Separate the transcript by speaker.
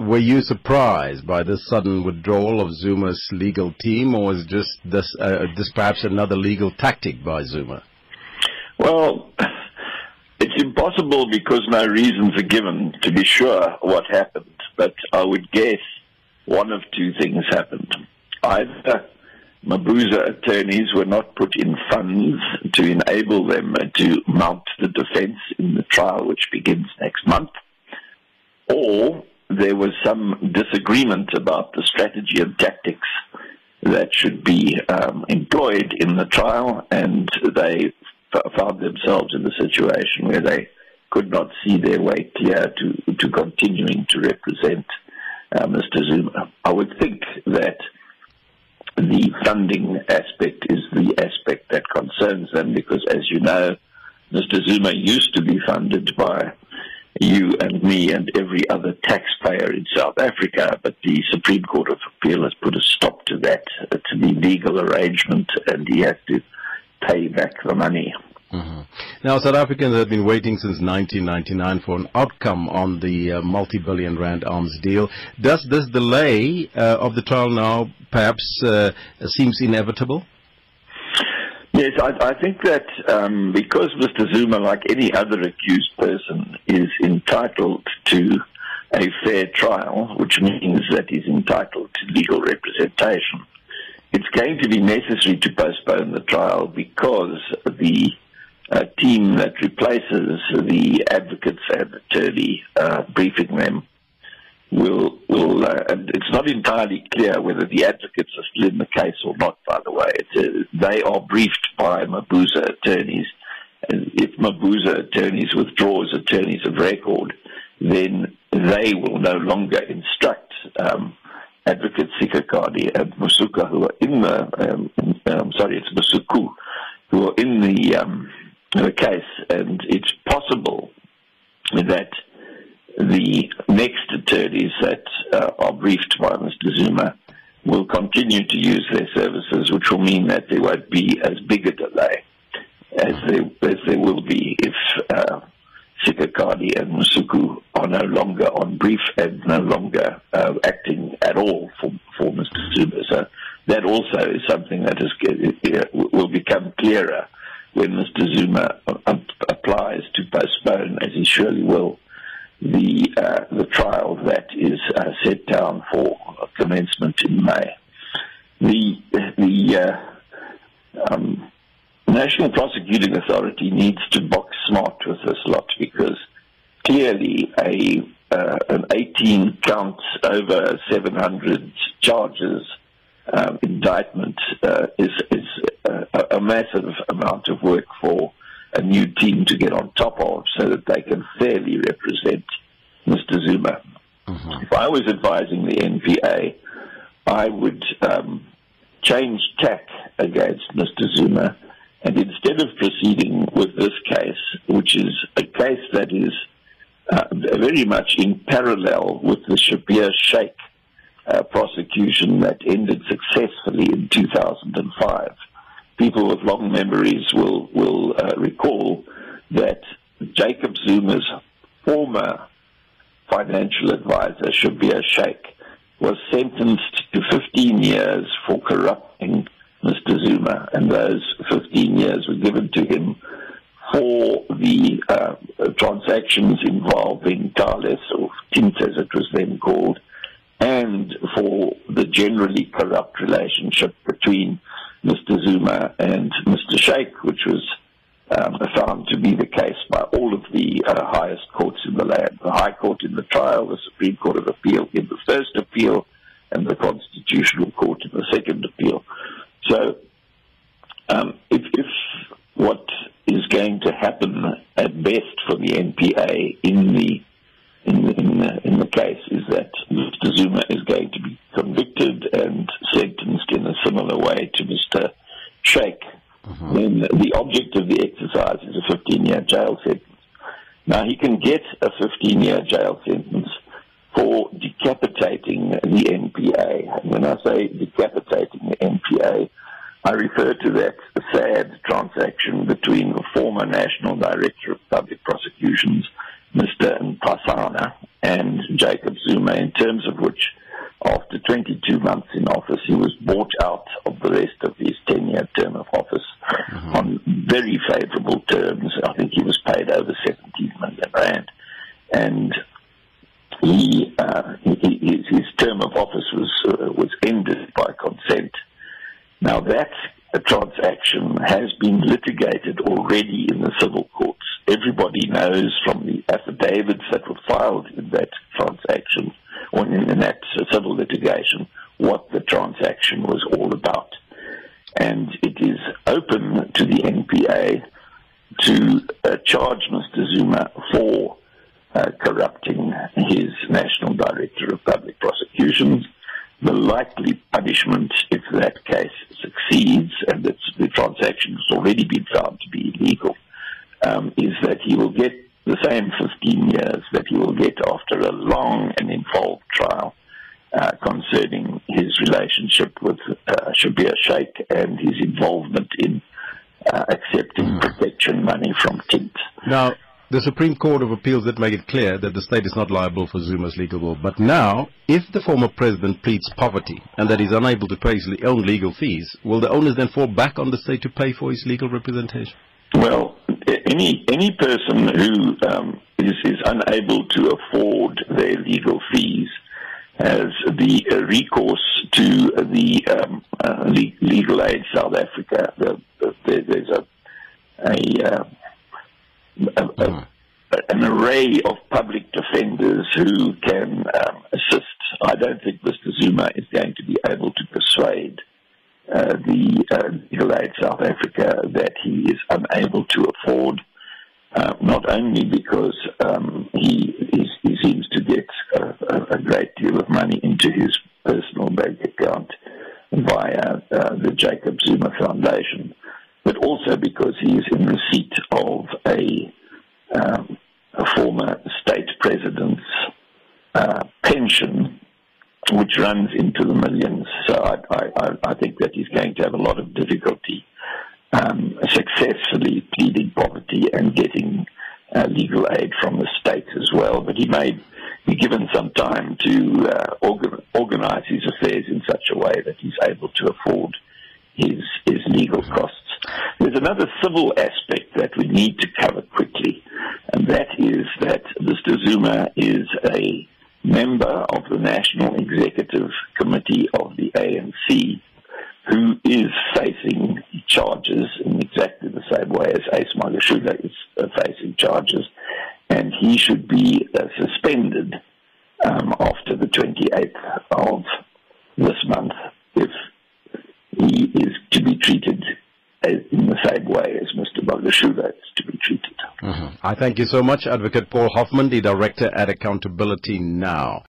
Speaker 1: were you surprised by this sudden withdrawal of Zuma's legal team, or is just this uh, this perhaps another legal tactic by Zuma?
Speaker 2: Well, it's impossible because no reasons are given to be sure what happened. But I would guess one of two things happened. Either Mabuza attorneys were not put in funds to enable them to mount the defense in the trial, which begins next month, or there was some disagreement about the strategy and tactics that should be um, employed in the trial, and they f- found themselves in a situation where they could not see their way clear to, to continuing to represent uh, Mr. Zuma. I would think that the funding aspect is the aspect that concerns them because, as you know, Mr. Zuma used to be funded by you and me and every other taxpayer in South Africa, but the Supreme Court of Appeal has put a stop to that. It's a legal arrangement, and he has to pay back the money.
Speaker 1: Mm-hmm. Now, South Africans have been waiting since 1999 for an outcome on the uh, multi-billion rand arms deal. Does this delay uh, of the trial now perhaps uh, seems inevitable?
Speaker 2: Yes, I, I think that um, because Mr. Zuma, like any other accused person, is entitled to a fair trial, which means that he's entitled to legal representation, it's going to be necessary to postpone the trial because the uh, team that replaces the advocates and attorney uh, briefing them will will uh, and it's not entirely clear whether the advocates are still in the case or not. By the way, uh, they are briefed by Mabuza attorneys, and if Mabuza attorneys withdraw as attorneys of record, then they will no longer instruct. Um, advocates Sikhakhane and Masuka, who are in the, um, um, sorry, it's Masuku, who are in the um, the case, and it's possible that the next attorneys that uh, are briefed by Mr. Zuma will continue to use their services, which will mean that there won't be as big a delay as there, as there will be if uh, Sikhakhane and Masuku are no longer on brief and no longer uh, acting at all for, for Mr. Zuma. So that also is something that is, uh, will become clearer when Mr. Zuma applies to postpone, as he surely will, the uh, the trial that is uh, set down for commencement in May. The the uh, um, National Prosecuting Authority needs to box smart with this lot because clearly a uh, an 18 counts over 700 charges um, indictment uh, is is a, a massive amount of work for a new team to get on top of so that they can fairly represent Mr. Zuma. Mm-hmm. If I was advising the NPA, I would um, change tack against Mr. Zuma and instead of proceeding with this case, which is a case that is uh, very much in parallel with the Schabir Shaik uh, prosecution that ended successfully in 2005. People with long memories will will uh, recall that Jacob Zuma's former financial advisor, Schabir Shaik, was sentenced to 15 years for corrupting Mr. Zuma, and those 15 years were given to him for the uh, transactions involving Thales, or Thint as it was then called, and for the generally corrupt relationship between Mr. Zuma and Mr. Shaik, which was um, found to be the case by all of the uh, highest courts in the land. The High Court in the trial, the Supreme Court of Appeal in the first appeal, and the Constitutional Court in the second appeal. So, um, if, if what is going to happen at best for the NPA in the in the, in the, in the case is that Mr. Zuma is going to be convicted and sentenced in a similar way to Mr. Shaik. Mm-hmm. Then the object of the exercise is a 15-year jail sentence. Now he can get a 15-year jail sentence for decapitating the NPA. And when I say decapitating the NPA, I refer to that sad transaction between the former National Director of Public Prosecutions Mr. Nxasana and Jacob Zuma, in terms of which, after 22 months in office, he was bought out of the rest of his 10 year term of office mm-hmm. on very favorable terms. I think he was paid over 17 million rand. And he, uh, he his, term of office was, uh, was ended by consent. Now, that transaction has been litigated already in the civil courts. Everybody knows from the affidavits that were filed in that transaction or in that civil litigation what the transaction was all about. And it is open to the NPA to uh, charge Mr. Zuma for uh, corrupting his National Director of Public Prosecutions. The likely punishment, if that case succeeds, and the transaction has already been found to be illegal, um, is that he will get the same 15 years that he will get after a long and involved trial uh, concerning his relationship with Schabir Shaik and his involvement in uh, accepting mm. protection money from Thint.
Speaker 1: Now, the Supreme Court of Appeals did make it clear that the state is not liable for Zuma's legal bill. But now, if the former president pleads poverty and that he's unable to pay his own legal fees, will the owners then fall back on the state to pay for his legal representation?
Speaker 2: Well, any any person who um, is, is unable to afford their legal fees has the uh, recourse to the um, uh, Legal Aid South Africa. The, the, there's a a, uh, a, a, hmm. an array of public defenders who can um, assist. I don't think Mr. Zuma is going to be able to persuade uh, the uh, Legal Aid South Africa that he is unable to afford, uh, not only because um, he, he seems to get a, a, great deal of money into his personal bank account via uh, the Jacob Zuma Foundation, but also because he is in receipt of a, um, a former state president's uh, pension which runs into the millions. So I, I, I think that he's going to have a lot of difficulty um, successfully pleading poverty and getting uh, legal aid from the state as well. But he may be given some time to uh, organ- organize his affairs in such a way that he's able to afford his, his legal costs. There's another civil aspect that we need to cover quickly, and that is that Mr. Zuma is a member of the National Executive Committee of the ANC who is facing charges in exactly the same way as Ace Magashule is uh, facing charges, and he should be uh, suspended um, after the 28th of this month if he is to be treated in the same way as Mr. Magashule is to be treated.
Speaker 1: Mm-hmm. I thank you so much, Advocate Paul Hoffman, the Director at Accountability Now.